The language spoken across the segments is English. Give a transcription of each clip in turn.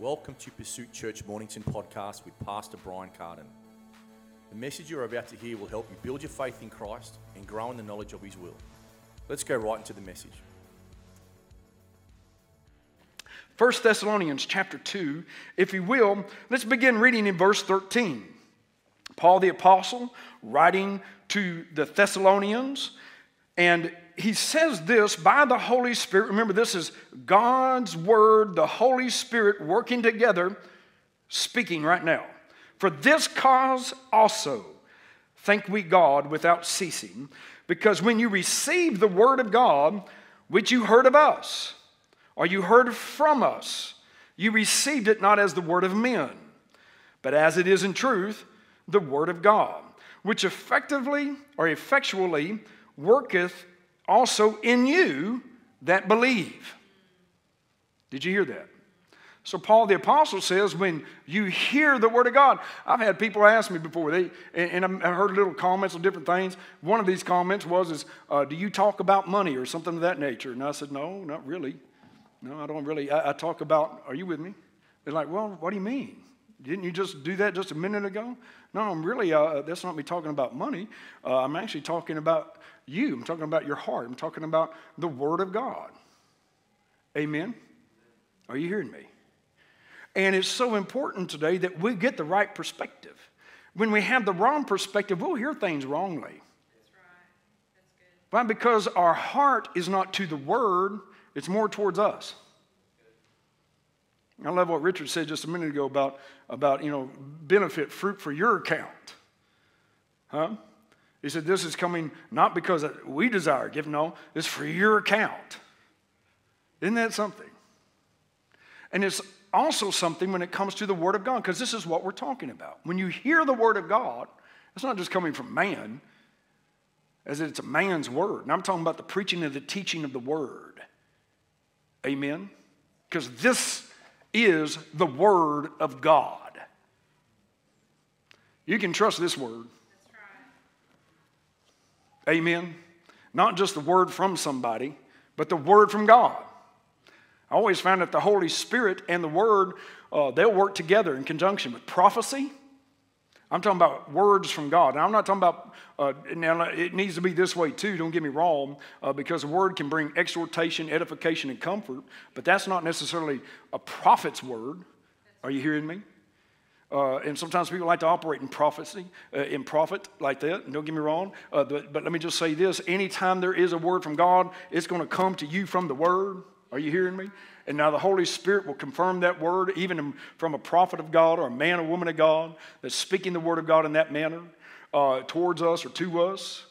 Welcome to Pursuit Church Mornington podcast with Pastor Brian Carden. The message you're about to hear will help you build your faith in Christ and grow in the knowledge of His will. Let's go right into the message. 1 Thessalonians chapter 2, if you will, let's begin reading in verse 13. Paul the Apostle writing to the Thessalonians, and he says this by the Holy Spirit. Remember, this is God's Word, the Holy Spirit working together, speaking right now. For this cause also thank we God without ceasing, because when you received the Word of God, which you heard of us, or you heard from us, you received it not as the Word of men, but as it is in truth, the Word of God, which effectively or effectually worketh also in you that believe. Did you hear that? So Paul the apostle says, when you hear the word of God, I've had people ask me before, they, and, and I heard little comments on different things. One of these comments was, "Is uh, do you talk about money or something of that nature?" And I said, "No, not really. No, I don't really. I, I talk about. Are you with me?" They're like, "Well, what do you mean? Didn't you just do that just a minute ago?" No, I'm really. Uh, that's not me talking about money. Uh, I'm actually talking about you. I'm talking about your heart. I'm talking about the Word of God. Amen. Are you hearing me? And it's so important today that we get the right perspective. When we have the wrong perspective, we'll hear things wrongly. Why? Because our heart is not to the word, it's more towards us. I love what Richard said just a minute ago about, about you know, benefit fruit for your account. Huh? He said, This is coming not because we desire gift, no, it's for your account. Isn't that something? And it's also something when it comes to the Word of God, because this is what we're talking about. When you hear the Word of God, it's not just coming from man, as it's a man's word. And I'm talking about the preaching and the teaching of the Word. Amen? Because this is the Word of God. You can trust this Word. Amen? Not just the Word from somebody, but the Word from God. I always found that the Holy Spirit and the Word, uh, they'll work together in conjunction with prophecy. I'm talking about words from God. And I'm not talking about, uh, now it needs to be this way too, don't get me wrong, uh, because the Word can bring exhortation, edification, and comfort, but that's not necessarily a prophet's word. Are you hearing me? Uh, and sometimes people like to operate in prophecy, uh, in prophet like that. Don't get me wrong. Uh, but, but, let me just say this anytime there is a word from God, it's going to come to you from the word. Are you hearing me? And now the Holy Spirit will confirm that word, even from a prophet of God or a man or woman of God that's speaking the word of God in that manner uh, towards us or to us.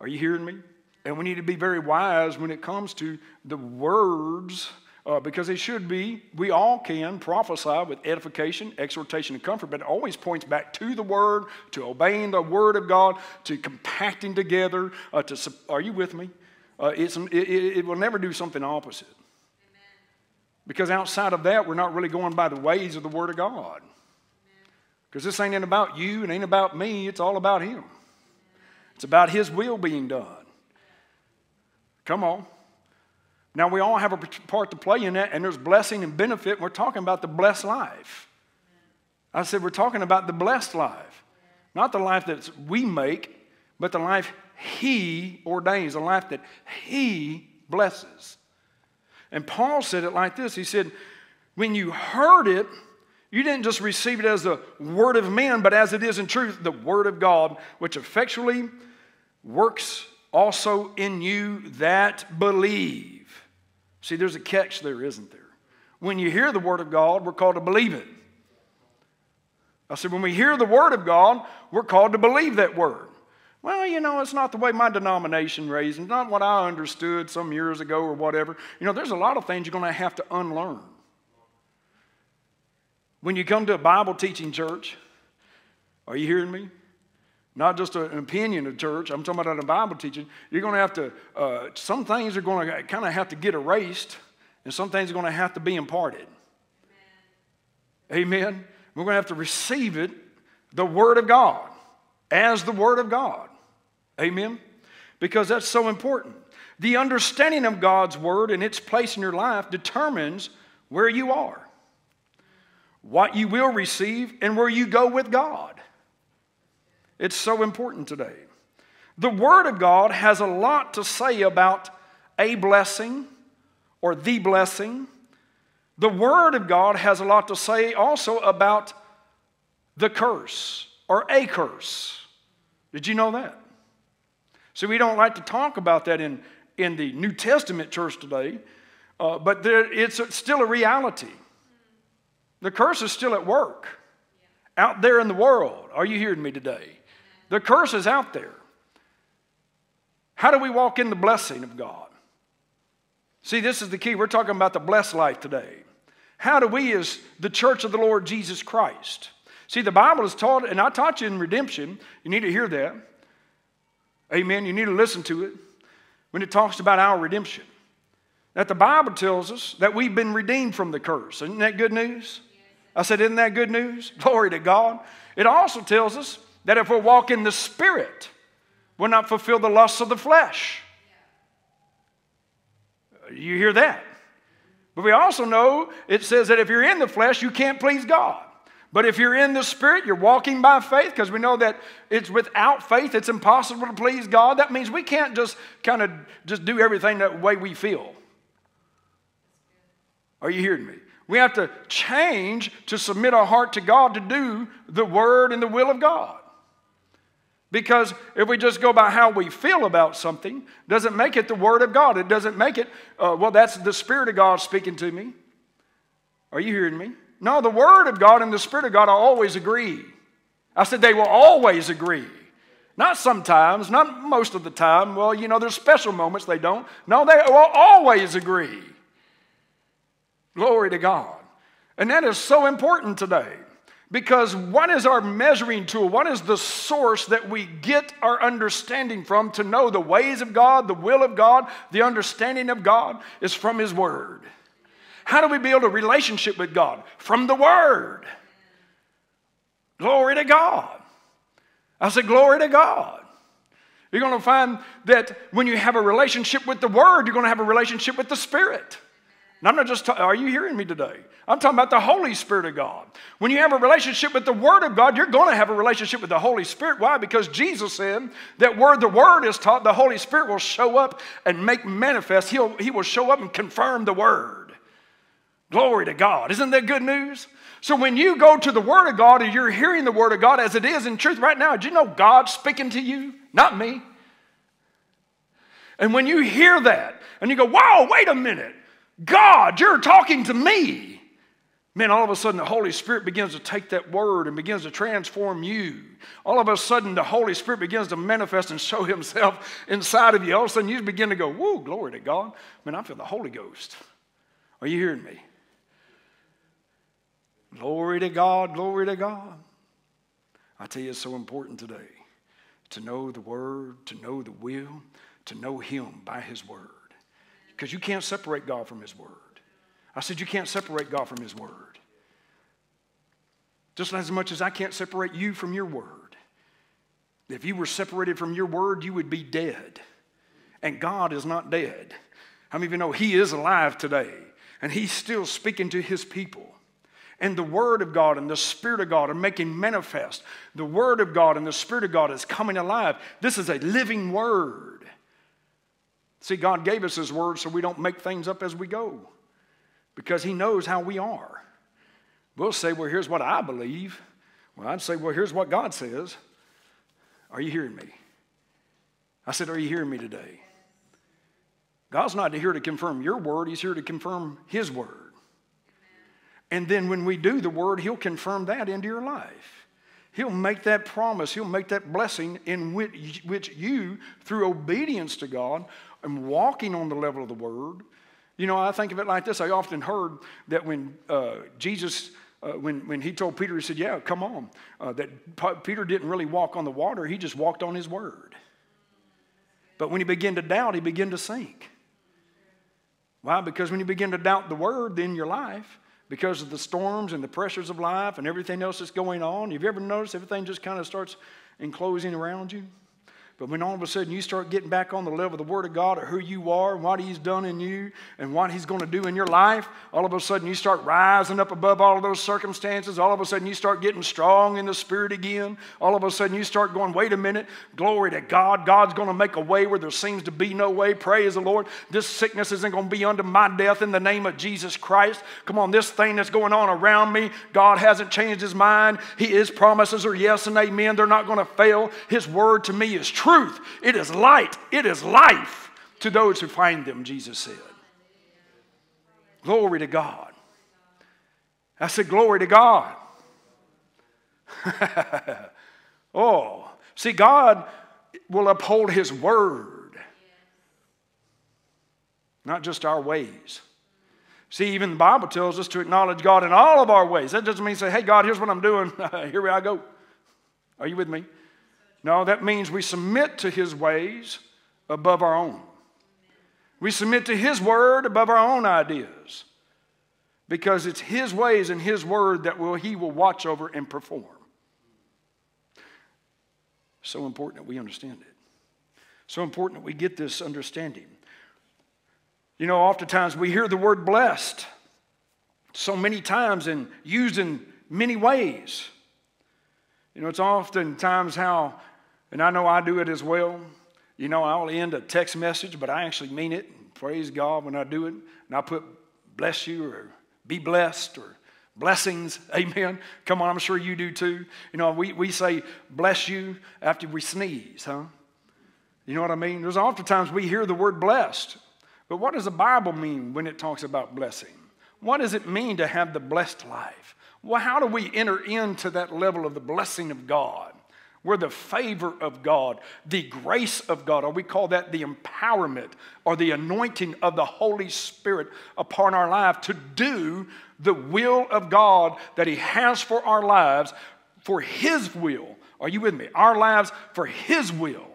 Are you hearing me? And we need to be very wise when it comes to the words. Uh, because it should be, we all can prophesy with edification, exhortation, and comfort, but it always points back to the Word, to obeying the Word of God, to compacting together. Uh, to, are you with me? Uh, it, it, will never do something opposite. Because outside of that, we're not really going by the ways of the Word of God. Because this ain't about you it ain't about me, it's all about Him. It's about His will being done. Come on. Now, we all have a part to play in that, and there's blessing and benefit. And we're talking about the blessed life. I said, we're talking about the blessed life, not the life that we make, but the life He ordains, the life that He blesses. And Paul said it like this He said, When you heard it, you didn't just receive it as the word of men, but as it is in truth, the word of God, which effectually works also in you that believe. See, there's a catch there, isn't there? When you hear the word of God, we're called to believe it. I said, when we hear the word of God, we're called to believe that word. Well, you know, it's not the way my denomination raised, and not what I understood some years ago or whatever. You know, there's a lot of things you're going to have to unlearn. When you come to a Bible teaching church, are you hearing me? Not just an opinion of church, I'm talking about a Bible teaching. You're going to have to, uh, some things are going to kind of have to get erased, and some things are going to have to be imparted. Amen. Amen. We're going to have to receive it, the Word of God, as the Word of God. Amen? Because that's so important. The understanding of God's word and its place in your life determines where you are. what you will receive, and where you go with God. It's so important today. The Word of God has a lot to say about a blessing or the blessing. The Word of God has a lot to say also about the curse or a curse. Did you know that? So we don't like to talk about that in, in the New Testament church today, uh, but there, it's still a reality. The curse is still at work out there in the world. Are you hearing me today? The curse is out there. How do we walk in the blessing of God? See, this is the key. We're talking about the blessed life today. How do we, as the church of the Lord Jesus Christ, see, the Bible is taught, and I taught you in redemption. You need to hear that. Amen. You need to listen to it when it talks about our redemption. That the Bible tells us that we've been redeemed from the curse. Isn't that good news? I said, Isn't that good news? Glory to God. It also tells us that if we walk in the Spirit, we'll not fulfill the lusts of the flesh. You hear that? But we also know it says that if you're in the flesh, you can't please God. But if you're in the Spirit, you're walking by faith, because we know that it's without faith, it's impossible to please God. That means we can't just kind of just do everything the way we feel. Are you hearing me? We have to change to submit our heart to God to do the Word and the will of God. Because if we just go by how we feel about something, doesn't make it the Word of God. It doesn't make it, uh, well, that's the Spirit of God speaking to me. Are you hearing me? No, the Word of God and the Spirit of God will always agree. I said they will always agree. Not sometimes, not most of the time. Well, you know, there's special moments they don't. No, they will always agree. Glory to God. And that is so important today because one is our measuring tool? one is the source that we get our understanding from to know the ways of God, the will of God, the understanding of God is from His Word. How do we build a relationship with God? From the Word. Glory to God. I said, Glory to God. You're going to find that when you have a relationship with the Word, you're going to have a relationship with the Spirit. And I'm not just, ta- are you hearing me today? I'm talking about the Holy Spirit of God. When you have a relationship with the Word of God, you're going to have a relationship with the Holy Spirit. Why? Because Jesus said that where the Word is taught, the Holy Spirit will show up and make manifest. He'll, he will show up and confirm the Word. Glory to God. Isn't that good news? So when you go to the Word of God and you're hearing the Word of God as it is in truth right now, do you know God's speaking to you? Not me. And when you hear that and you go, wow, wait a minute. God, you're talking to me. Man, all of a sudden the Holy Spirit begins to take that word and begins to transform you. All of a sudden the Holy Spirit begins to manifest and show himself inside of you. All of a sudden you begin to go, whoa, glory to God. Man, I feel the Holy Ghost. Are you hearing me? Glory to God, glory to God. I tell you, it's so important today to know the Word, to know the will, to know Him by His Word. Because you can't separate God from His Word. I said, You can't separate God from His Word. Just as much as I can't separate you from your Word. If you were separated from your Word, you would be dead. And God is not dead. How many of you know He is alive today? And He's still speaking to His people. And the Word of God and the Spirit of God are making manifest. The Word of God and the Spirit of God is coming alive. This is a living Word. See, God gave us His Word so we don't make things up as we go because He knows how we are. We'll say, well, here's what I believe. Well, I'd say, well, here's what God says. Are you hearing me? I said, Are you hearing me today? God's not here to confirm your word, He's here to confirm His word. And then when we do the word, He'll confirm that into your life. He'll make that promise, He'll make that blessing in which, which you, through obedience to God, and walking on the level of the Word. You know, I think of it like this. I often heard that when uh, Jesus, uh, when, when he told Peter, he said, Yeah, come on, uh, that P- Peter didn't really walk on the water, he just walked on his Word. But when he began to doubt, he began to sink. Why? Because when you begin to doubt the Word in your life, because of the storms and the pressures of life and everything else that's going on, have you ever noticed everything just kind of starts enclosing around you? But when all of a sudden you start getting back on the level of the Word of God of who you are and what He's done in you and what He's going to do in your life, all of a sudden you start rising up above all of those circumstances. All of a sudden you start getting strong in the Spirit again. All of a sudden you start going, wait a minute, glory to God. God's going to make a way where there seems to be no way. Praise the Lord. This sickness isn't going to be under my death in the name of Jesus Christ. Come on, this thing that's going on around me, God hasn't changed His mind. He, his promises are yes and amen. They're not going to fail. His word to me is true truth, it is light, it is life to those who find them, Jesus said. Glory to God. I said, Glory to God. oh, see, God will uphold His word, not just our ways. See, even the Bible tells us to acknowledge God in all of our ways. That doesn't mean say, hey, God, here's what I'm doing. Here I go. Are you with me? No, that means we submit to His ways above our own. We submit to His word above our own ideas because it's His ways and His word that will, He will watch over and perform. So important that we understand it. So important that we get this understanding. You know, oftentimes we hear the word blessed so many times and used in many ways. You know, it's oftentimes how and I know I do it as well. You know, I'll end a text message, but I actually mean it. Praise God when I do it. And I put bless you or be blessed or blessings. Amen. Come on, I'm sure you do too. You know, we, we say bless you after we sneeze, huh? You know what I mean? There's oftentimes we hear the word blessed. But what does the Bible mean when it talks about blessing? What does it mean to have the blessed life? Well, how do we enter into that level of the blessing of God? We're the favor of God, the grace of God, or we call that the empowerment or the anointing of the Holy Spirit upon our life to do the will of God that He has for our lives, for His will. Are you with me? Our lives for His will.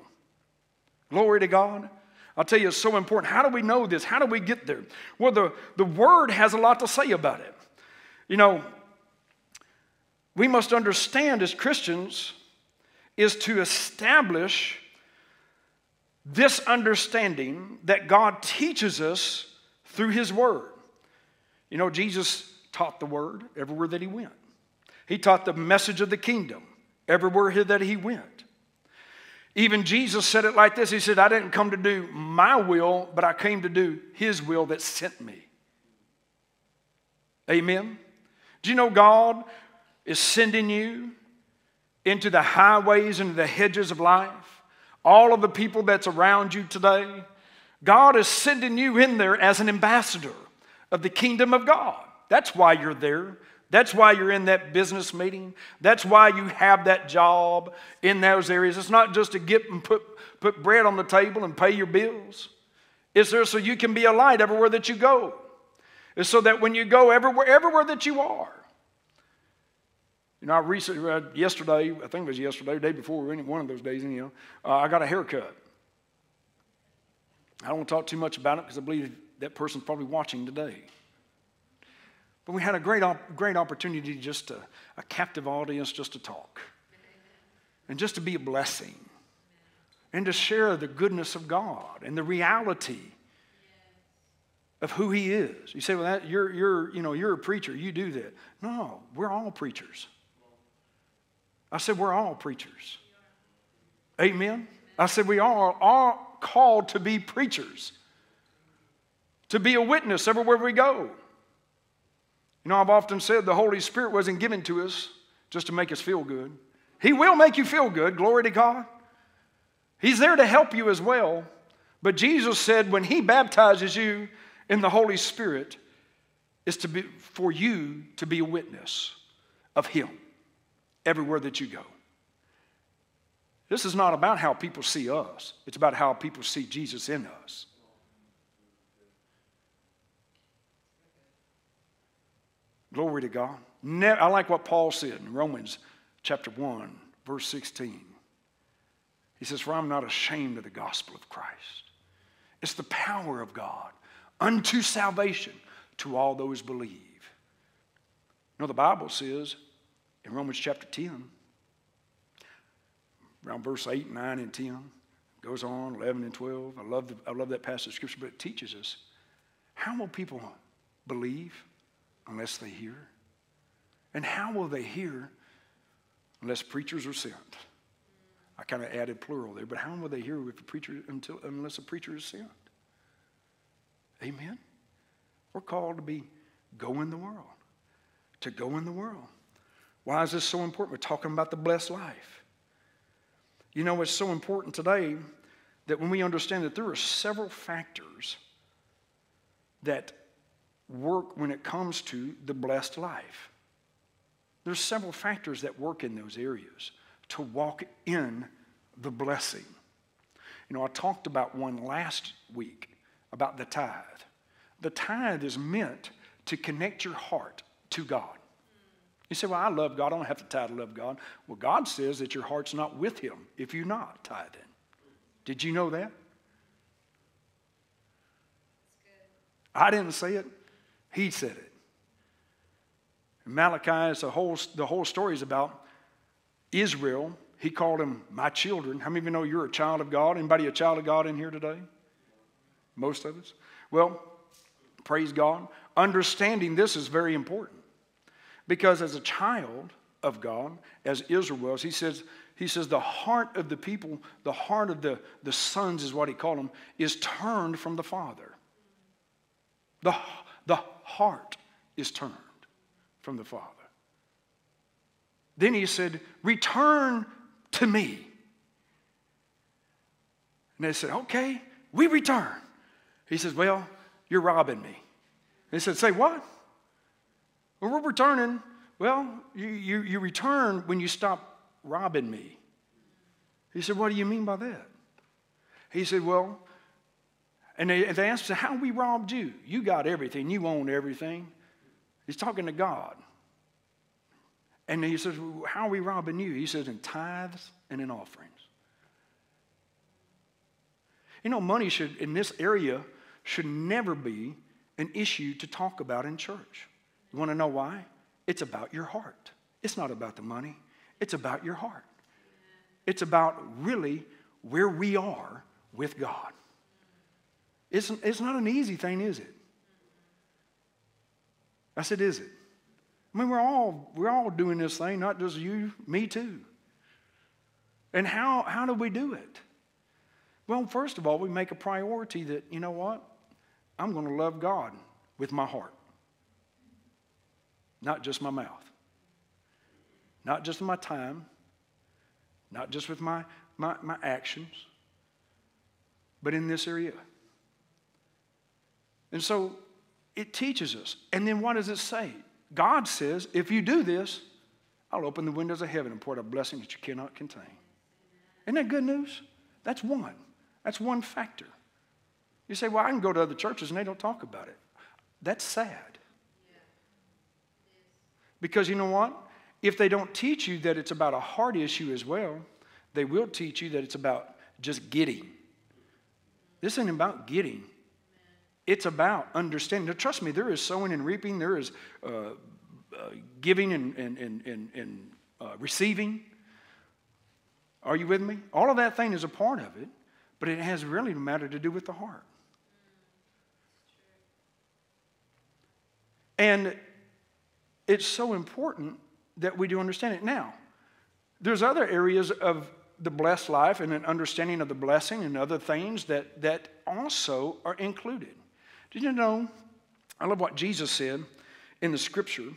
Glory to God. I'll tell you, it's so important. How do we know this? How do we get there? Well, the, the Word has a lot to say about it. You know, we must understand as Christians is to establish this understanding that God teaches us through His Word. You know, Jesus taught the Word everywhere that He went, He taught the message of the kingdom everywhere that He went. Even Jesus said it like this He said, I didn't come to do my will, but I came to do His will that sent me. Amen. Do you know God is sending you into the highways and the hedges of life, all of the people that's around you today, God is sending you in there as an ambassador of the kingdom of God. That's why you're there. That's why you're in that business meeting. That's why you have that job in those areas. It's not just to get and put, put bread on the table and pay your bills. It's there so you can be a light everywhere that you go. It's so that when you go everywhere, everywhere that you are, you know, I recently, uh, yesterday, I think it was yesterday, day before, any one of those days, know, uh, I got a haircut. I don't want to talk too much about it because I believe that person's probably watching today. But we had a great, op- great opportunity just to, a captive audience just to talk and just to be a blessing and to share the goodness of God and the reality of who He is. You say, well, that, you're, you're, you know, you're a preacher, you do that. No, we're all preachers. I said, We're all preachers. Amen. I said, We are all called to be preachers, to be a witness everywhere we go. You know, I've often said the Holy Spirit wasn't given to us just to make us feel good. He will make you feel good, glory to God. He's there to help you as well. But Jesus said when He baptizes you in the Holy Spirit, is to be for you to be a witness of Him everywhere that you go. This is not about how people see us, it's about how people see Jesus in us. Glory to God. I like what Paul said in Romans chapter 1, verse 16. He says, For I'm not ashamed of the gospel of Christ. It's the power of God unto salvation to all those believe. You know, the Bible says in Romans chapter 10, around verse 8, 9, and 10, Goes on, 11 and 12. I love, the, I love that passage of scripture, but it teaches us how will people believe unless they hear? And how will they hear unless preachers are sent? I kind of added plural there, but how will they hear if a preacher until unless a preacher is sent? Amen. We're called to be go in the world. To go in the world. Why is this so important? We're talking about the blessed life. You know, it's so important today that when we understand that there are several factors that work when it comes to the blessed life. There's several factors that work in those areas to walk in the blessing. You know, I talked about one last week about the tithe. The tithe is meant to connect your heart to God. You say, Well, I love God. I don't have to tithe to love God. Well, God says that your heart's not with Him if you're not tithing. Did you know that? I didn't say it, He said it. Malachi is the whole, the whole story is about Israel. He called them my children. How many of you know you're a child of God? Anybody a child of God in here today? Most of us. Well, praise God. Understanding this is very important. Because as a child of God, as Israel was, he says, he says the heart of the people, the heart of the, the sons is what he called them, is turned from the Father. The, the heart is turned from the Father. Then he said, Return to me. And they said, Okay, we return. He says, Well, you're robbing me. And he said, Say what? Well, we're returning. Well, you, you, you return when you stop robbing me. He said, What do you mean by that? He said, Well, and they, they asked, How we robbed you? You got everything, you own everything. He's talking to God. And he says, well, How are we robbing you? He says, In tithes and in offerings. You know, money should, in this area, should never be an issue to talk about in church. You want to know why? It's about your heart. It's not about the money, it's about your heart. It's about really where we are with God. It's, it's not an easy thing, is it? I said, is it? I mean, we're all, we're all doing this thing, not just you, me too. And how, how do we do it? Well, first of all, we make a priority that, you know what? I'm going to love God with my heart, not just my mouth, not just my time, not just with my, my, my actions, but in this area. And so it teaches us. And then what does it say? God says, if you do this, I'll open the windows of heaven and pour out a blessing that you cannot contain. Isn't that good news? That's one. That's one factor. You say, well, I can go to other churches and they don't talk about it. That's sad. Because you know what? If they don't teach you that it's about a heart issue as well, they will teach you that it's about just getting. This isn't about getting, it's about understanding. Now, trust me, there is sowing and reaping, there is uh, uh, giving and, and, and, and uh, receiving. Are you with me? All of that thing is a part of it, but it has really a matter to do with the heart. And it's so important that we do understand it. Now, there's other areas of the blessed life and an understanding of the blessing and other things that, that also are included. Did you know? I love what Jesus said in the scripture.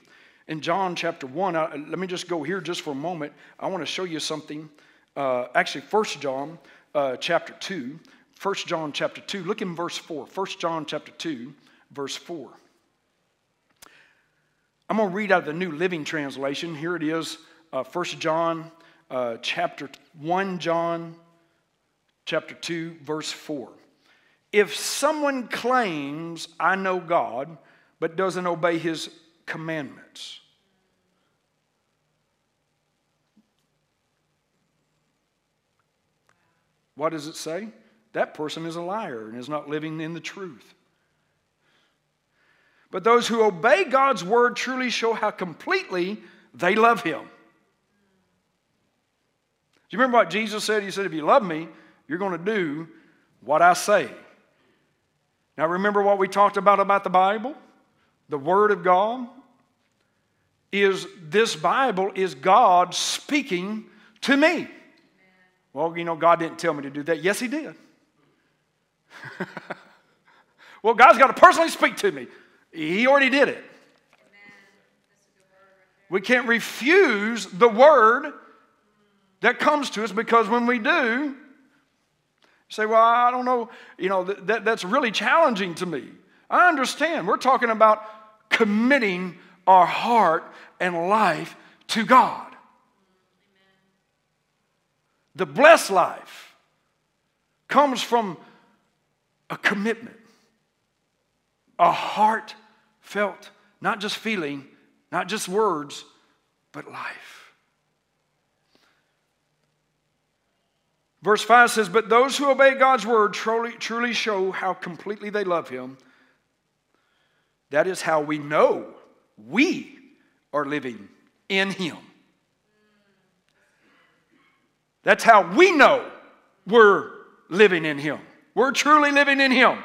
In John chapter 1, I, let me just go here just for a moment. I want to show you something. Uh, actually, First John uh, chapter 2. 1 John chapter 2. Look in verse 4. 1 John chapter 2, verse 4. I'm going to read out of the New Living Translation. Here it is, uh, 1 John uh, chapter 1 John chapter 2, verse 4. If someone claims, I know God, but doesn't obey his commandments, what does it say? That person is a liar and is not living in the truth. But those who obey God's word truly show how completely they love him. Do you remember what Jesus said? He said, If you love me, you're going to do what I say. Now, remember what we talked about about the Bible? The Word of God is this Bible is God speaking to me. Well, you know, God didn't tell me to do that. Yes, He did. well, God's got to personally speak to me. He already did it. We can't refuse the word that comes to us because when we do, say, Well, I don't know, you know, that, that's really challenging to me. I understand. We're talking about committing our heart and life to God. The blessed life comes from a commitment, a heartfelt, not just feeling, not just words, but life. Verse 5 says, But those who obey God's word truly, truly show how completely they love Him. That is how we know we are living in Him. That's how we know we're living in Him. We're truly living in Him.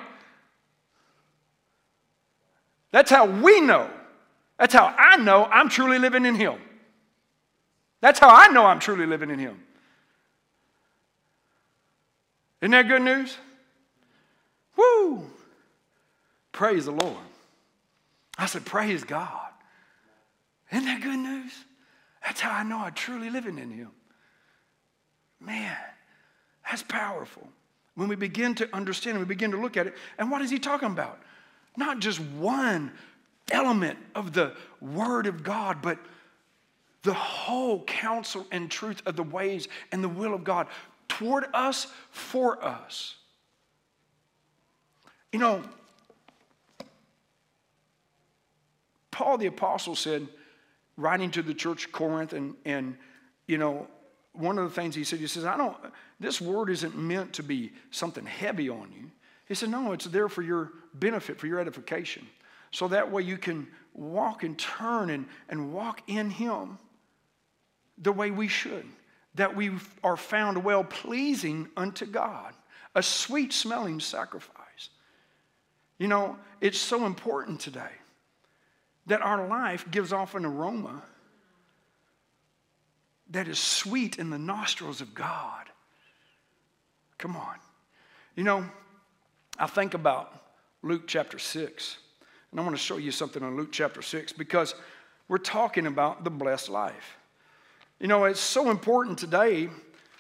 That's how we know. That's how I know I'm truly living in Him. That's how I know I'm truly living in Him. Isn't that good news? Woo! Praise the Lord. I said, Praise God. Isn't that good news? That's how I know I'm truly living in Him. Man, that's powerful. When we begin to understand and we begin to look at it, and what is He talking about? Not just one element of the Word of God, but the whole counsel and truth of the ways and the will of God toward us, for us. You know, Paul the Apostle said, writing to the church of Corinth, and, and you know, one of the things he said, he says, I don't, this word isn't meant to be something heavy on you. He said, no, it's there for your benefit, for your edification. So that way you can walk and turn and, and walk in him the way we should. That we are found well pleasing unto God, a sweet smelling sacrifice. You know, it's so important today that our life gives off an aroma that is sweet in the nostrils of God. Come on. You know, I think about Luke chapter 6, and I want to show you something in Luke chapter 6 because we're talking about the blessed life. You know, it's so important today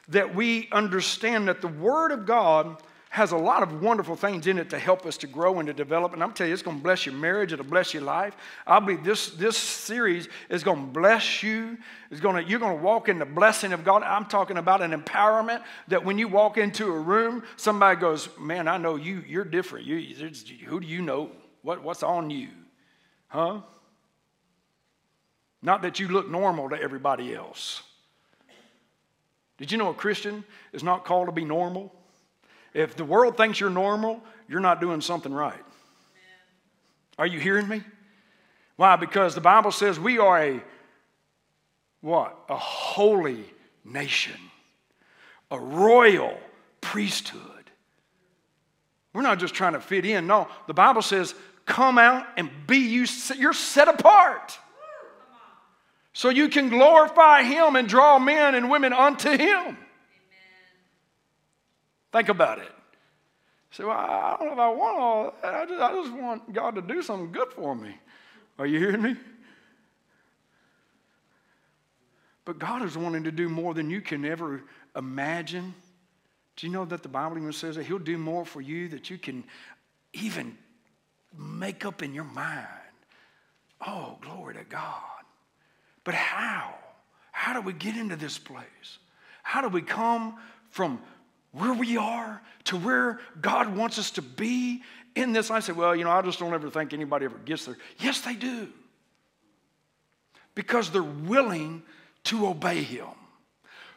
that we understand that the Word of God has a lot of wonderful things in it to help us to grow and to develop. And I'm telling you, it's going to bless your marriage. It'll bless your life. I believe this, this series is going to bless you. It's going to, you're going to walk in the blessing of God. I'm talking about an empowerment that when you walk into a room, somebody goes, man, I know you, you're different. You, who do you know? What, what's on you? Huh? Not that you look normal to everybody else. Did you know a Christian is not called to be normal? If the world thinks you're normal, you're not doing something right. Are you hearing me? Why? Because the Bible says we are a what? A holy nation, a royal priesthood. We're not just trying to fit in. No, the Bible says, come out and be you. You're set apart. So you can glorify Him and draw men and women unto Him. Think about it. Say, well, I don't know if I want all that. I just, I just want God to do something good for me. Are you hearing me? But God is wanting to do more than you can ever imagine. Do you know that the Bible even says that He'll do more for you that you can even make up in your mind? Oh, glory to God. But how? How do we get into this place? How do we come from where we are to where God wants us to be in this. I say, well, you know, I just don't ever think anybody ever gets there. Yes, they do. Because they're willing to obey Him,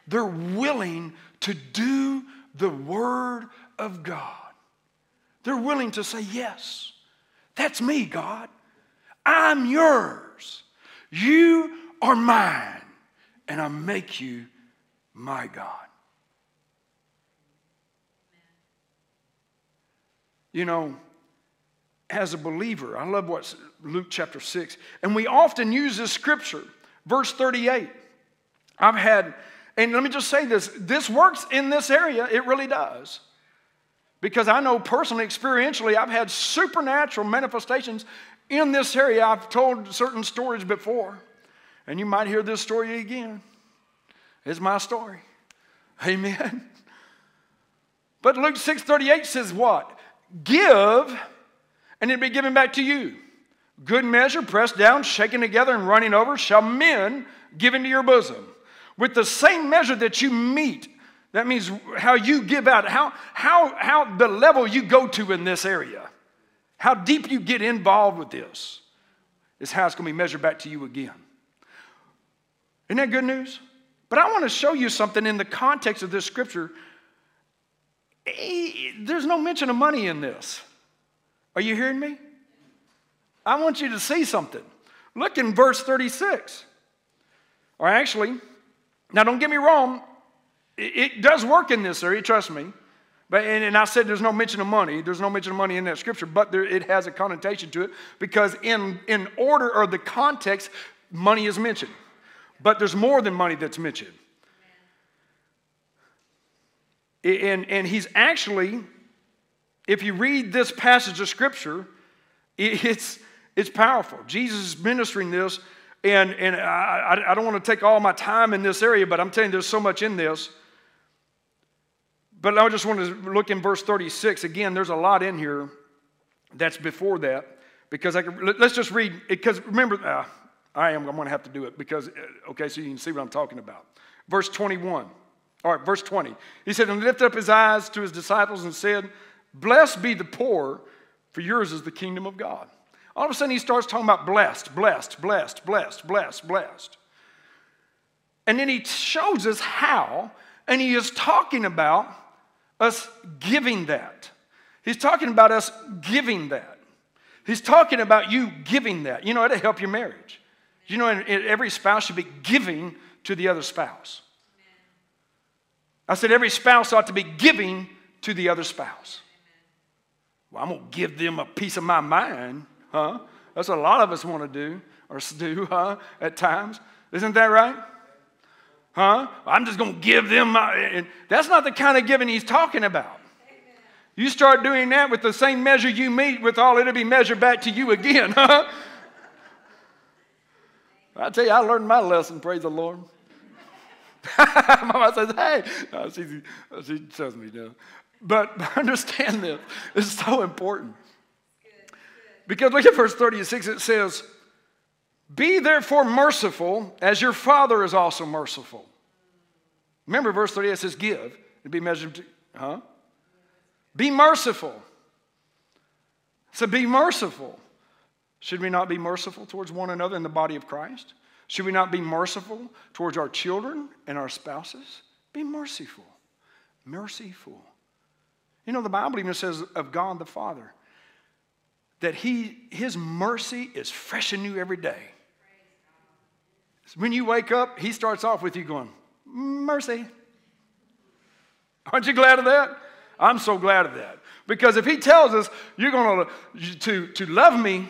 they're willing to do the Word of God. They're willing to say, yes, that's me, God. I'm yours. You are mine, and I make you my God. You know, as a believer. I love what Luke chapter 6. And we often use this scripture, verse 38. I've had, and let me just say this this works in this area, it really does. Because I know personally, experientially, I've had supernatural manifestations in this area. I've told certain stories before, and you might hear this story again. It's my story. Amen. But Luke 6:38 says what? Give and it'll be given back to you. Good measure, pressed down, shaken together, and running over, shall men give into your bosom. With the same measure that you mete, that means how you give out, how, how, how the level you go to in this area, how deep you get involved with this, is how it's going to be measured back to you again. Isn't that good news? But I want to show you something in the context of this scripture. Eh, there's no mention of money in this. Are you hearing me? I want you to see something. Look in verse 36. Or actually, now don't get me wrong, it, does work in this area, trust me. But, and, and, I said there's no mention of money. There's no mention of money in that scripture, but there, it has a connotation to it because in, in order or the context, money is mentioned. But there's more than money that's mentioned. And, and he's actually if you read this passage of Scripture, it's, it's powerful. Jesus is ministering this, and, and I, I don't want to take all my time in this area, but I'm telling you, there's so much in this. But I just want to look in verse 36. Again, there's a lot in here that's before that. Because I can, let's just read, because remember, uh, I am, I'm going to have to do it because, uh, okay, so you can see what I'm talking about. Verse 21. All right, verse 20. He said, And lifted up his eyes to his disciples and said, Blessed be the poor, for yours is the kingdom of God. All of a sudden, he starts talking about blessed, blessed, blessed, blessed, blessed, blessed. And then he shows us how, and he is talking about us giving that. He's talking about us giving that. He's talking about you giving that. You know, it'll help your marriage. You know, every spouse should be giving to the other spouse. I said every spouse ought to be giving to the other spouse. Well, I'm going to give them a piece of my mind, huh? That's what a lot of us want to do or do, huh? At times. Isn't that right? Huh? I'm just going to give them my. That's not the kind of giving he's talking about. You start doing that with the same measure you mete with all, it'll be measured back to you again, huh? I tell you, I learned my lesson, praise the Lord. Mama says, hey. No, she, she tells me no. But understand this, it's so important. Because look at verse 36, it says, Be therefore merciful as your Father is also merciful. Remember, verse 38 says, Give, and be measured to, huh? Be merciful. So be merciful. Should we not be merciful towards one another in the body of Christ? Should we not be merciful towards our children and our spouses? Be merciful. Merciful. You know, the Bible even says of God the Father that he, His mercy is fresh and new every day. When you wake up, He starts off with you going, Mercy. Aren't you glad of that? I'm so glad of that. Because if He tells us you're going to, to, to love me,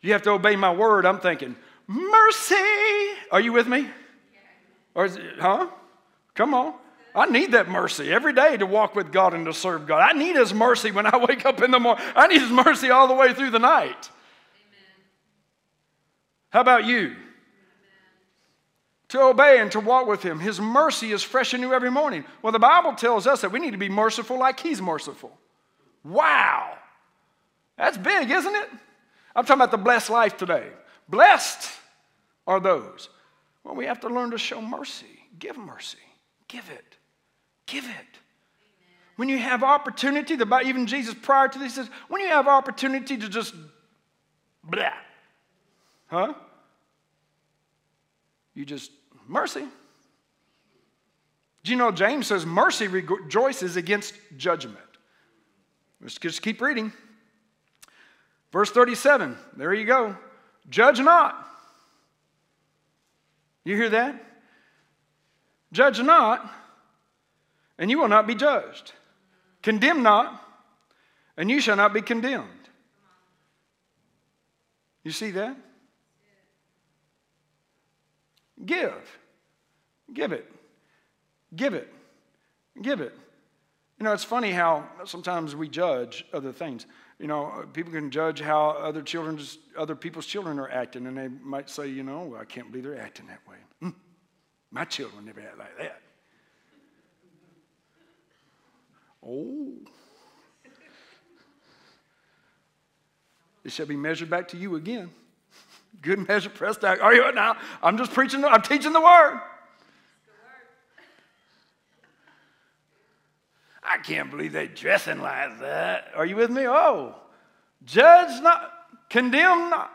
you have to obey my word, I'm thinking, Mercy. Are you with me? Or is it, huh? Come on. I need that mercy every day to walk with God and to serve God. I need His mercy when I wake up in the morning. I need His mercy all the way through the night. Amen. How about you? Amen. To obey and to walk with Him. His mercy is fresh and new every morning. Well, the Bible tells us that we need to be merciful like He's merciful. Wow. That's big, isn't it? I'm talking about the blessed life today. Blessed are those. Well, we have to learn to show mercy, give mercy, give it. Give it. When you have opportunity, the, even Jesus prior to this says, when you have opportunity to just blah, huh? You just, mercy. Do you know James says mercy rejoices against judgment? Let's just keep reading. Verse 37, there you go. Judge not. You hear that? Judge not and you will not be judged. Condemn not, and you shall not be condemned. You see that? Give. Give it. Give it. Give it. You know, it's funny how sometimes we judge other things. You know, people can judge how other children's, other people's children are acting, and they might say, you know, I can't believe they're acting that way. Mm, my children never act like that. Oh. It shall be measured back to you again. Good measure, pressed out. Are you now? I'm just preaching, I'm teaching the word. I can't believe they're dressing like that. Are you with me? Oh, judge not, condemn not.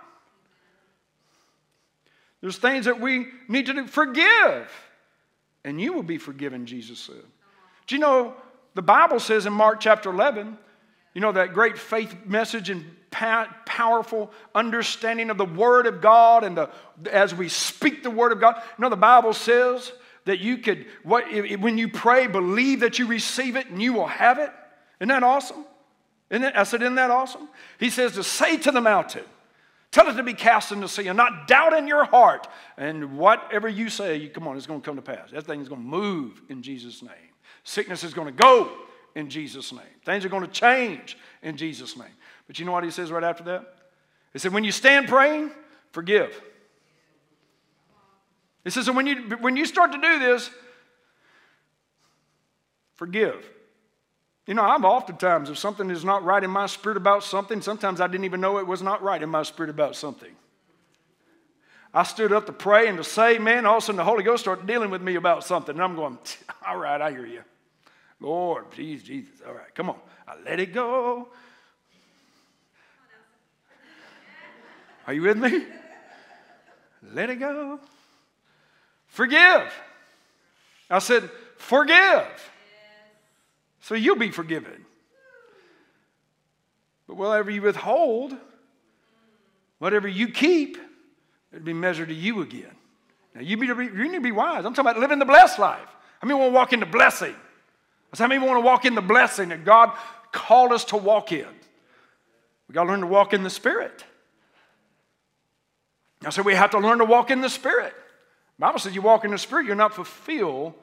There's things that we need to do. Forgive, and you will be forgiven, Jesus said. Do you know the Bible says in Mark chapter 11, you know, that great faith message and powerful understanding of the Word of God, and the, as we speak the Word of God, you know, the Bible says that you could, what, when you pray, believe that you receive it and you will have it. Isn't that awesome? Isn't it? I said, Isn't that awesome? He says to say to the mountain, Tell it to be cast into the sea and not doubt in your heart. And whatever you say, you, come on, it's going to come to pass. That thing is going to move in Jesus' name. Sickness is going to go in Jesus' name. Things are going to change in Jesus' name. But you know what he says right after that? He said, When you stand praying, forgive. He says, when you, when you start to do this, forgive. You know, I've oftentimes, if something is not right in my spirit about something, sometimes I didn't even know it was not right in my spirit about something. I stood up to pray and to say, man, all of a sudden the Holy Ghost started dealing with me about something. And I'm going, all right, I hear you. Lord, Jesus, Jesus. All right, come on. I let it go. Are you with me? Let it go. Forgive. I said, forgive. So you'll be forgiven. But whatever you withhold, whatever you keep, it'll be measured to you again. Now you, be, you need to be wise. I'm talking about living the blessed life. How many want to walk in the blessing? I said, how many want to walk in the blessing that God called us to walk in? We got to learn to walk in the Spirit. I said we have to learn to walk in the Spirit. Bible says you walk in the Spirit, you're not fulfill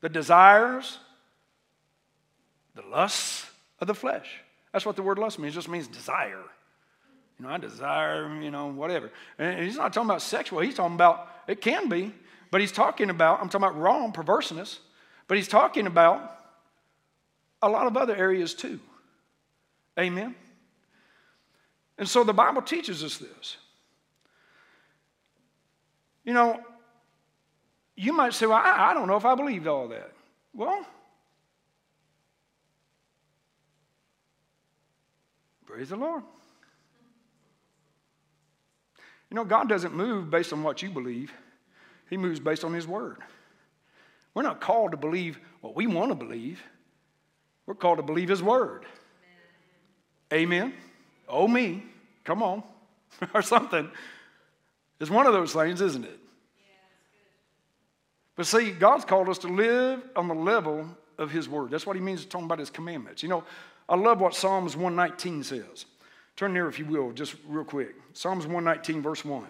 the desires, the lusts of the flesh. That's what the word lust means. It just means desire. You know, I desire, you know, whatever. And he's not talking about sexual. He's talking about, it can be, but he's talking about, I'm talking about wrong, perverseness, but he's talking about a lot of other areas too. Amen? And so the Bible teaches us this. You know, you might say, Well, I, I don't know if I believed all that. Well, praise the Lord. You know, God doesn't move based on what you believe, He moves based on His Word. We're not called to believe what we want to believe, we're called to believe His Word. Amen. Amen. Oh, me. Come on. or something. It's one of those things, isn't it? But see, God's called us to live on the level of His Word. That's what He means talking about His commandments. You know, I love what Psalms 119 says. Turn there if you will, just real quick. Psalms 119, verse 1.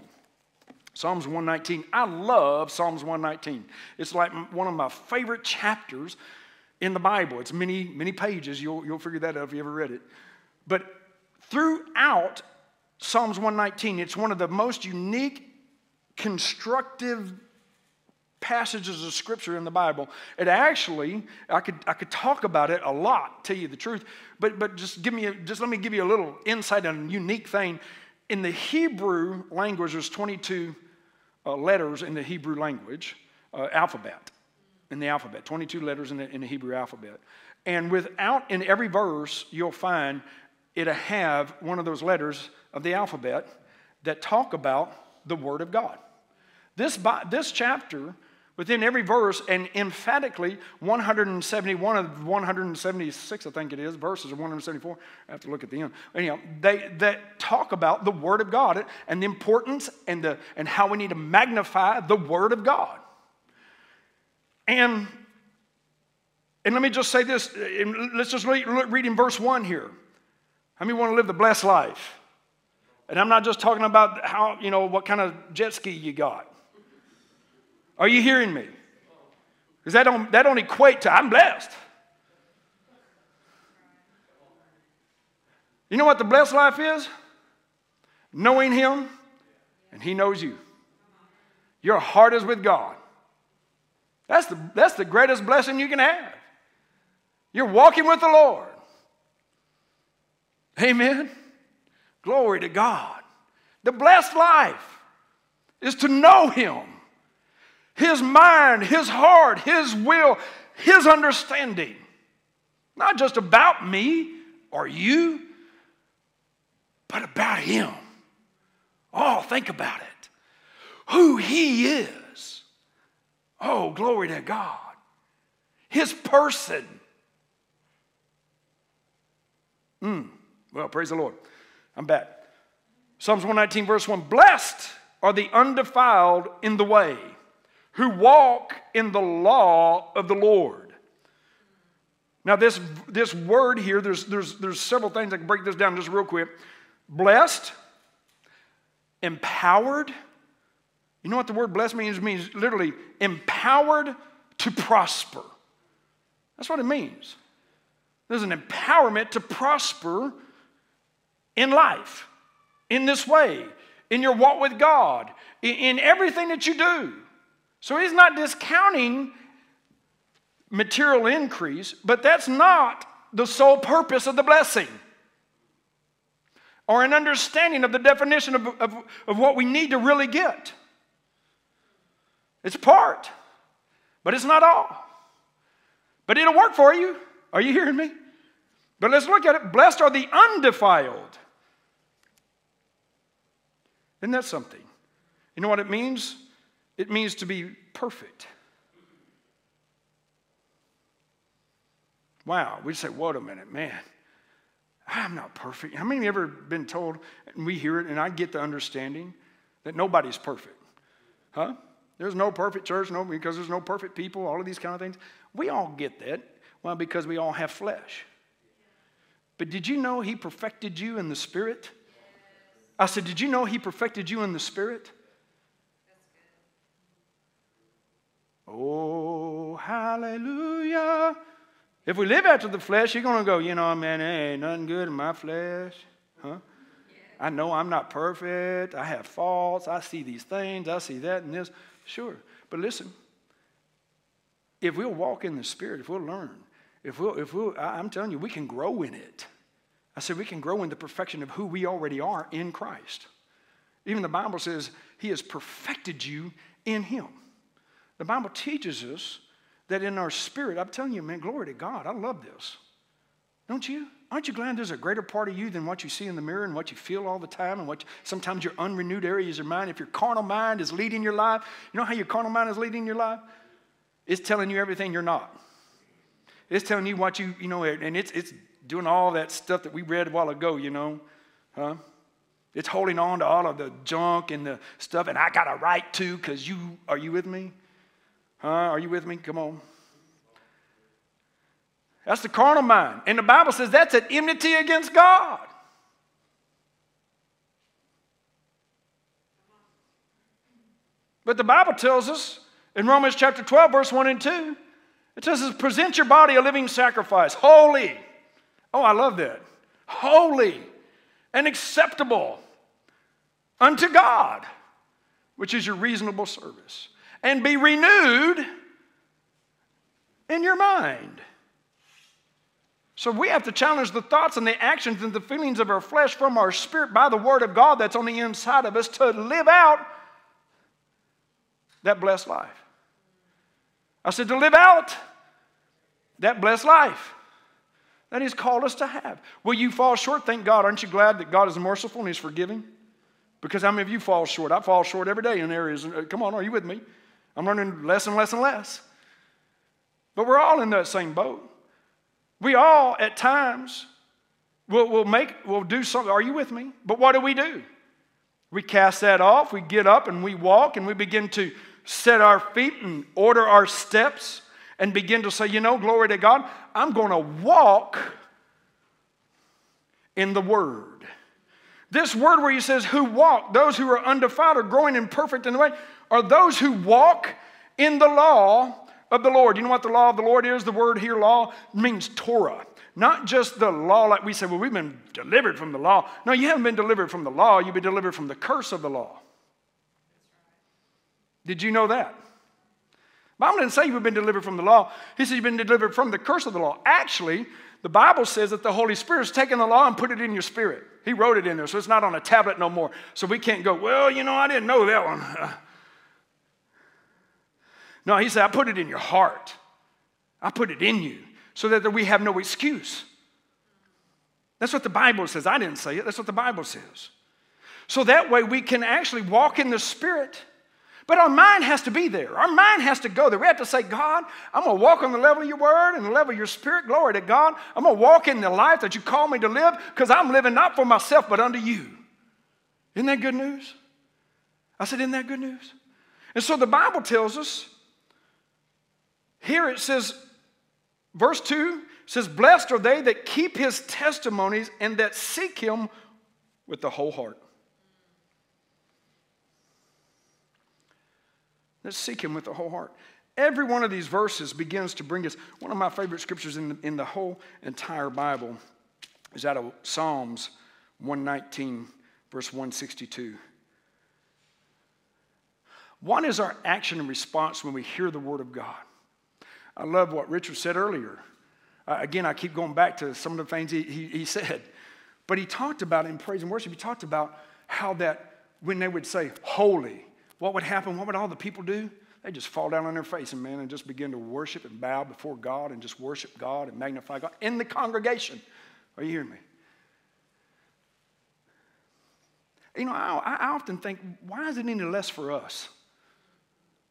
Psalms 119. I love Psalms 119. It's like one of my favorite chapters in the Bible. It's many, many pages. You'll, you'll figure that out if you ever read it. But throughout Psalms 119, it's one of the most unique, constructive passages of scripture in the Bible. It actually, I could, I could talk about it a lot, tell you the truth, but, but just give me a, just let me give you a little insight on a unique thing. In the Hebrew language, there's 22 uh, letters in the Hebrew language, uh, alphabet, in the alphabet, 22 letters in the, in the Hebrew alphabet. And without, in every verse, you'll find it'll have one of those letters of the alphabet that talk about the Word of God. This, this chapter within every verse, and emphatically 171 of 176, I think it is, verses or 174. I have to look at the end. Anyhow, they that talk about the Word of God and the importance and, the, and how we need to magnify the Word of God. And, and let me just say this, let's just read, read in verse 1 here. How many want to live the blessed life? And I'm not just talking about how, you know, what kind of jet ski you got. Are you hearing me? Because that don't, that don't equate to I'm blessed. You know what the blessed life is? Knowing Him and He knows you. Your heart is with God. That's the, that's the greatest blessing you can have. You're walking with the Lord. Amen. Glory to God. The blessed life is to know Him, His mind, His heart, His will, His understanding. Not just about me or you, but about Him. Oh, think about it. Who He is. Oh, glory to God. His person. Mm. Well, praise the Lord. I'm back. Psalms 119, verse 1 Blessed are the undefiled in the way, who walk in the law of the Lord. Now, this, this word here, there's, there's, there's several things. I can break this down just real quick. Blessed, empowered. You know what the word blessed means? It means literally empowered to prosper. That's what it means. There's an empowerment to prosper in life, in this way, in your walk with God, in, everything that you do. So he's not discounting material increase, but that's not the sole purpose of the blessing or an understanding of the definition of, of, of what we need to really get. It's part, but it's not all. But it'll work for you. Are you hearing me? But let's look at it. Blessed are the undefiled. Isn't that something? You know what it means? It means to be perfect. Wow, we say, wait a minute, man. I'm not perfect. How many you ever been told, and we hear it, and I get the understanding that nobody's perfect? Huh? There's no perfect church, no, because there's no perfect people, all of these kind of things. We all get that. Well, because we all have flesh. But did you know He perfected you in the Spirit? I said, Did you know He perfected you in the Spirit? Oh, hallelujah. If we live after the flesh, you're going to go, you know, man, ain't nothing good in my flesh. Huh? I know I'm not perfect. I have faults. I see these things. I see that and this. Sure. But listen, if we'll walk in the Spirit, if we'll learn, if we'll, if we'll, I'm telling you, we can grow in it. I said we can grow in the perfection of who we already are in Christ. Even the Bible says He has perfected you in Him. The Bible teaches us that in our spirit, I'm telling you, man, glory to God. I love this. Don't you? Aren't you glad there's a greater part of you than what you see in the mirror and what you feel all the time and what you, sometimes your unrenewed areas of mind? If your carnal mind is leading your life, you know how your carnal mind is leading your life? It's telling you everything you're not. It's telling you what you, you know, and it's, it's doing all that stuff that we read a while ago, you know. Huh? It's holding on to all of the junk and the stuff, and I got a right to because you, are you with me? Huh? Are you with me? Come on. That's the carnal mind. And the Bible says that's an enmity against God. But the Bible tells us in Romans chapter 12, verse 1 and 2, it says, present your body a living sacrifice, holy. Oh, I love that. Holy and acceptable unto God, which is your reasonable service. And be renewed in your mind. So we have to challenge the thoughts and the actions and the feelings of our flesh from our spirit by the word of God that's on the inside of us to live out that blessed life. I said, to live out that blessed life that He's called us to have. Will you fall short? Thank God. Aren't you glad that God is merciful and He's forgiving? Because how many of you fall short? I fall short every day in areas. Come on, are you with me? I'm learning less and less and less. But we're all in that same boat. We all, at times, will will make, will do something. Are you with me? But what do we do? We cast that off. We get up and we walk and we begin to set our feet and order our steps and begin to say, you know, glory to God, I'm going to walk in the Word. This word where he says, who walk, those who are undefiled or growing in perfect in the way, are those who walk in the law of the Lord. You know what the law of the Lord is? The word here, law, means Torah. Not just the law, like we say, well, we've been delivered from the law. No, you haven't been delivered from the law, you've been delivered from the curse of the law. Did you know that? Bible didn't say you've been delivered from the law. He said you've been delivered from the curse of the law. Actually, the Bible says that the Holy Spirit's taken the law and put it in your spirit. He wrote it in there, so it's not on a tablet no more. So we can't go, well, you know, I didn't know that one. No, he said, I put it in your heart. I put it in you so that we have no excuse. That's what the Bible says. I didn't say it, that's what the Bible says. So that way we can actually walk in the Spirit but our mind has to be there. Our mind has to go there. We have to say, God, I'm going to walk on the level of your word and the level of your spirit. Glory to God. I'm going to walk in the life that you call me to live because I'm living not for myself, but unto you. Isn't that good news? I said, Isn't that good news? And so the Bible tells us here it says, verse 2 says, Blessed are they that keep his testimonies and that seek him with the whole heart. Let's seek Him with the whole heart. Every one of these verses begins to bring us, one of my favorite scriptures in the, in the whole entire Bible is out of Psalms 119, verse 162. What is our action and response when we hear the Word of God? I love what Richard said earlier. Uh, again, I keep going back to some of the things he, he, he said. But he talked about in praise and worship, he talked about how that when they would say, Holy, what would happen? What would all the people do? They just fall down on their face and man and just begin to worship and bow before God and just worship God and magnify God in the congregation. Are you hearing me? You know, I, I often think, why is it any less for us?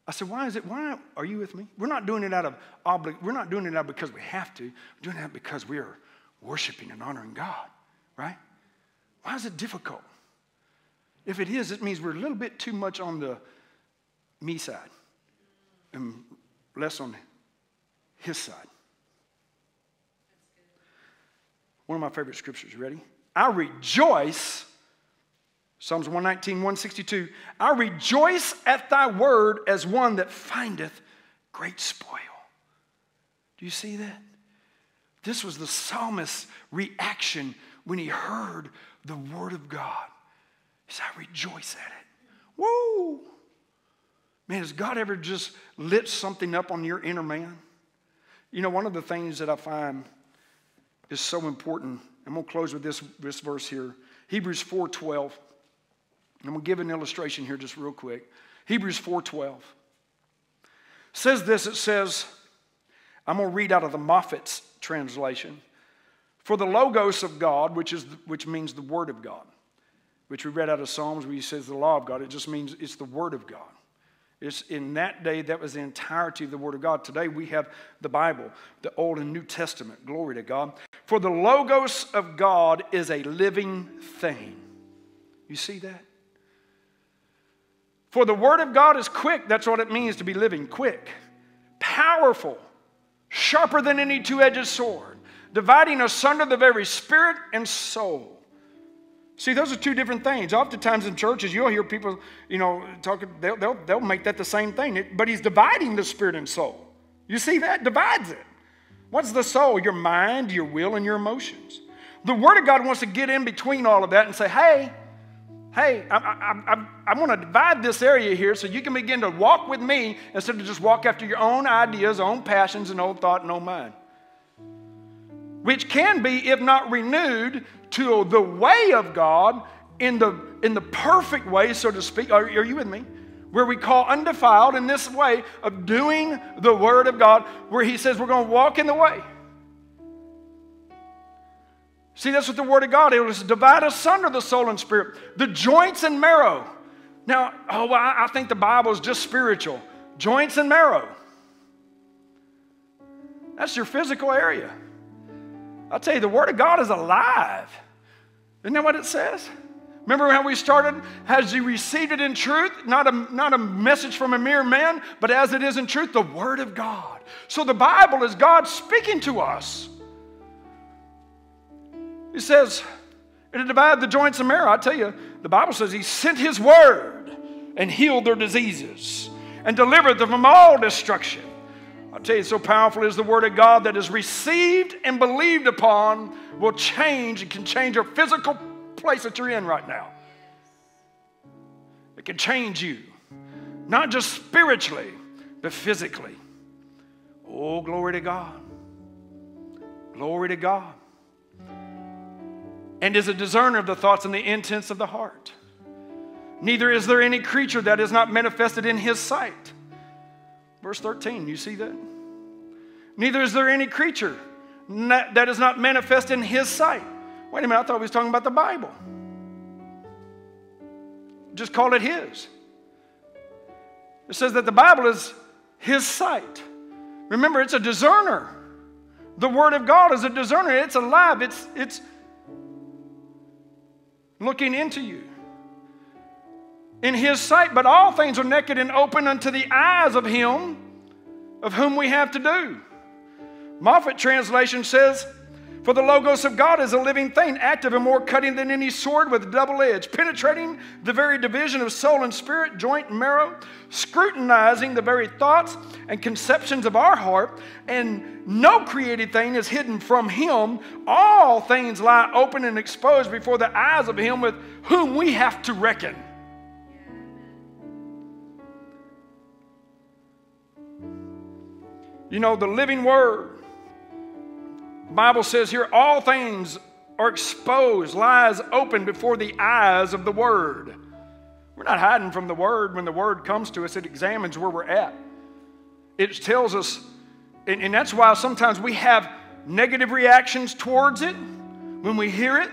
I said, why is it? Why are you with me? We're not doing it out of obli- We're not doing it out because we have to. We're doing it because we are worshiping and honoring God, right? Why is it difficult? If it is, it means we're a little bit too much on the me side and less on his side. One of my favorite scriptures. Ready? I rejoice. Psalms 119, 162. I rejoice at thy word as one that findeth great spoil. Do you see that? This was the psalmist's reaction when he heard the word of God. I rejoice at it. Woo! Man, has God ever just lit something up on your inner man? You know, one of the things that I find is so important, I'm going to close with this, this verse here. Hebrews 4.12. I'm going to give an illustration here just real quick. Hebrews 4.12 says this, it says, I'm going to read out of the Moffatt's translation. For the logos of God, which, is, which means the word of God, which we read out of Psalms where he says the law of God. It just means it's the Word of God. It's in that day, that was the entirety of the Word of God. Today we have the Bible, the Old and New Testament. Glory to God. For the Logos of God is a living thing. You see that? For the Word of God is quick. That's what it means to be living quick, powerful, sharper than any two edged sword, dividing asunder the very spirit and soul See, those are two different things. Oftentimes in churches, you'll hear people, you know, talking, they'll, they'll, they'll make that the same thing. But he's dividing the spirit and soul. You see that? Divides it. What's the soul? Your mind, your will, and your emotions. The Word of God wants to get in between all of that and say, hey, hey, I, I, I, I want to divide this area here so you can begin to walk with me instead of just walk after your own ideas, own passions, and own thought and own mind. Which can be, if not renewed, to the way of God in the, in the perfect way, so to speak. Are, are you with me? Where we call undefiled in this way of doing the Word of God, where He says we're going to walk in the way. See, that's what the Word of God is divide asunder the soul and spirit, the joints and marrow. Now, oh, well, I think the Bible is just spiritual. Joints and marrow. That's your physical area. I'll tell you, the Word of God is alive. Isn't that what it says? Remember how we started? Has you received it in truth? Not a, not a message from a mere man, but as it is in truth, the Word of God. So the Bible is God speaking to us. He says, It'll divide the joints and marrow. I tell you, the Bible says He sent His word and healed their diseases and delivered them from all destruction. I tell you, so powerful is the word of God that is received and believed upon will change and can change your physical place that you're in right now. It can change you, not just spiritually, but physically. Oh, glory to God. Glory to God. And is a discerner of the thoughts and the intents of the heart. Neither is there any creature that is not manifested in his sight. Verse 13, you see that? Neither is there any creature that is not manifest in his sight. Wait a minute, I thought he was talking about the Bible. Just call it his. It says that the Bible is his sight. Remember, it's a discerner. The Word of God is a discerner. It's alive. It's, it's looking into you. In His sight, but all things are naked and open unto the eyes of Him of whom we have to do. Moffatt translation says, for the Logos of God is a living thing, active and more cutting than any sword with double edge, penetrating the very division of soul and spirit, joint and marrow, scrutinizing the very thoughts and conceptions of our heart. And no created thing is hidden from Him. All things lie open and exposed before the eyes of Him with whom we have to reckon. You know, the living Word Bible says here, all things are exposed, lies open before the eyes of the Word. We're not hiding from the Word. When the Word comes to us, it examines where we're at. It tells us, and, and that's why sometimes we have negative reactions towards it when we hear it.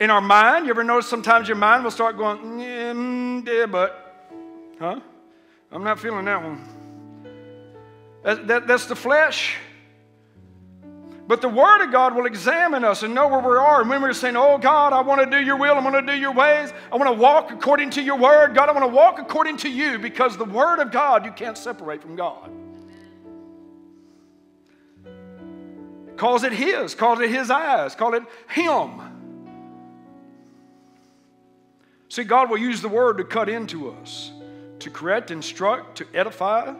In our mind, you ever notice sometimes your mind will start going, mm, yeah, but, huh? I'm not feeling that one. That, that, that's the flesh. But the Word of God will examine us and know where we are. And when we're saying, Oh God, I want to do your will, I want to do your ways, I want to walk according to your Word. God, I want to walk according to you because the Word of God you can't separate from God. Calls it His, calls it His eyes, call it Him. See, God will use the Word to cut into us, to correct, instruct, to edify.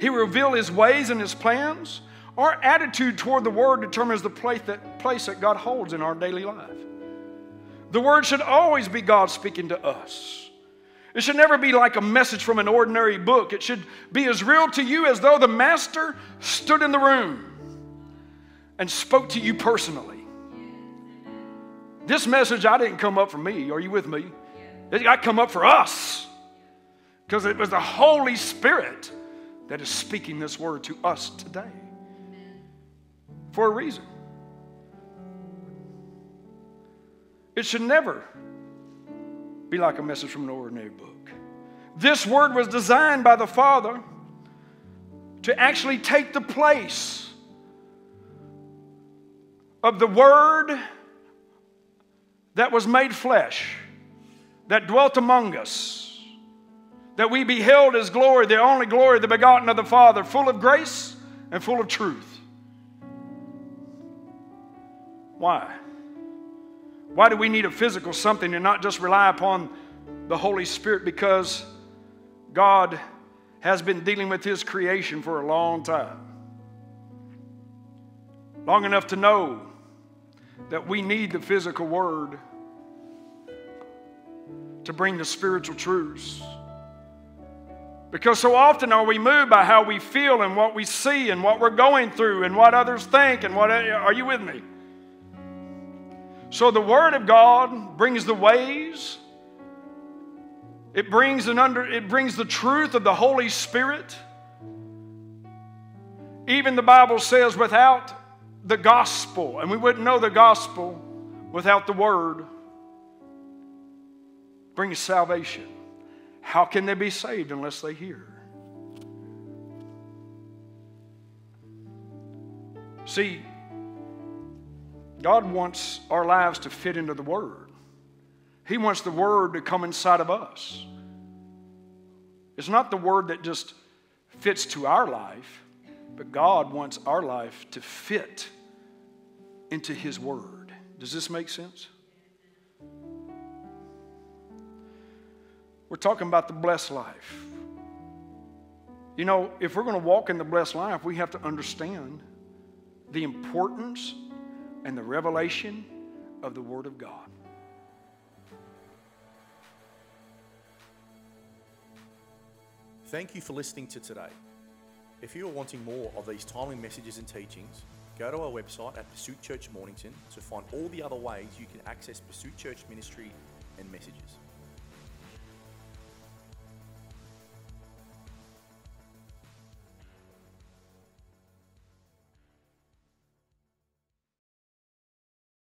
He will reveal His ways and His plans. Our attitude toward the Word determines the place that, place that God holds in our daily life. The Word should always be God speaking to us. It should never be like a message from an ordinary book. It should be as real to you as though the Master stood in the room and spoke to you personally. This message, I didn't come up for me. Are you with me? It got come up for us because it was the Holy Spirit that is speaking this word to us today for a reason. It should never be like a message from an ordinary book. This word was designed by the Father to actually take the place of the Word that was made flesh, that dwelt among us, that we beheld His glory, the only glory, the begotten of the Father, full of grace and full of truth. Why? Why do we need a physical something and not just rely upon the Holy Spirit? Because God has been dealing with His creation for a long time. Long enough to know that we need the physical word to bring the spiritual truths. Because so often are we moved by how we feel and what we see and what we're going through and what others think and what are you with me? So the Word of God brings the ways. It brings, an under, it brings the truth of the Holy Spirit. Even the Bible says without the gospel, and we wouldn't know the gospel without the Word, brings salvation. How can they be saved unless they hear? See, God wants our lives to fit into the Word. He wants the Word to come inside of us. It's not the Word that just fits to our life, but God wants our life to fit into His Word. Does this make sense? We're talking about the blessed life. You know, if we're going to walk in the blessed life, we have to understand the importance and the revelation of the Word of God. Thank you for listening to today. If you are wanting more of these timely messages and teachings, go to our website at Pursuit Church Mornington to find all the other ways you can access Pursuit Church ministry and messages.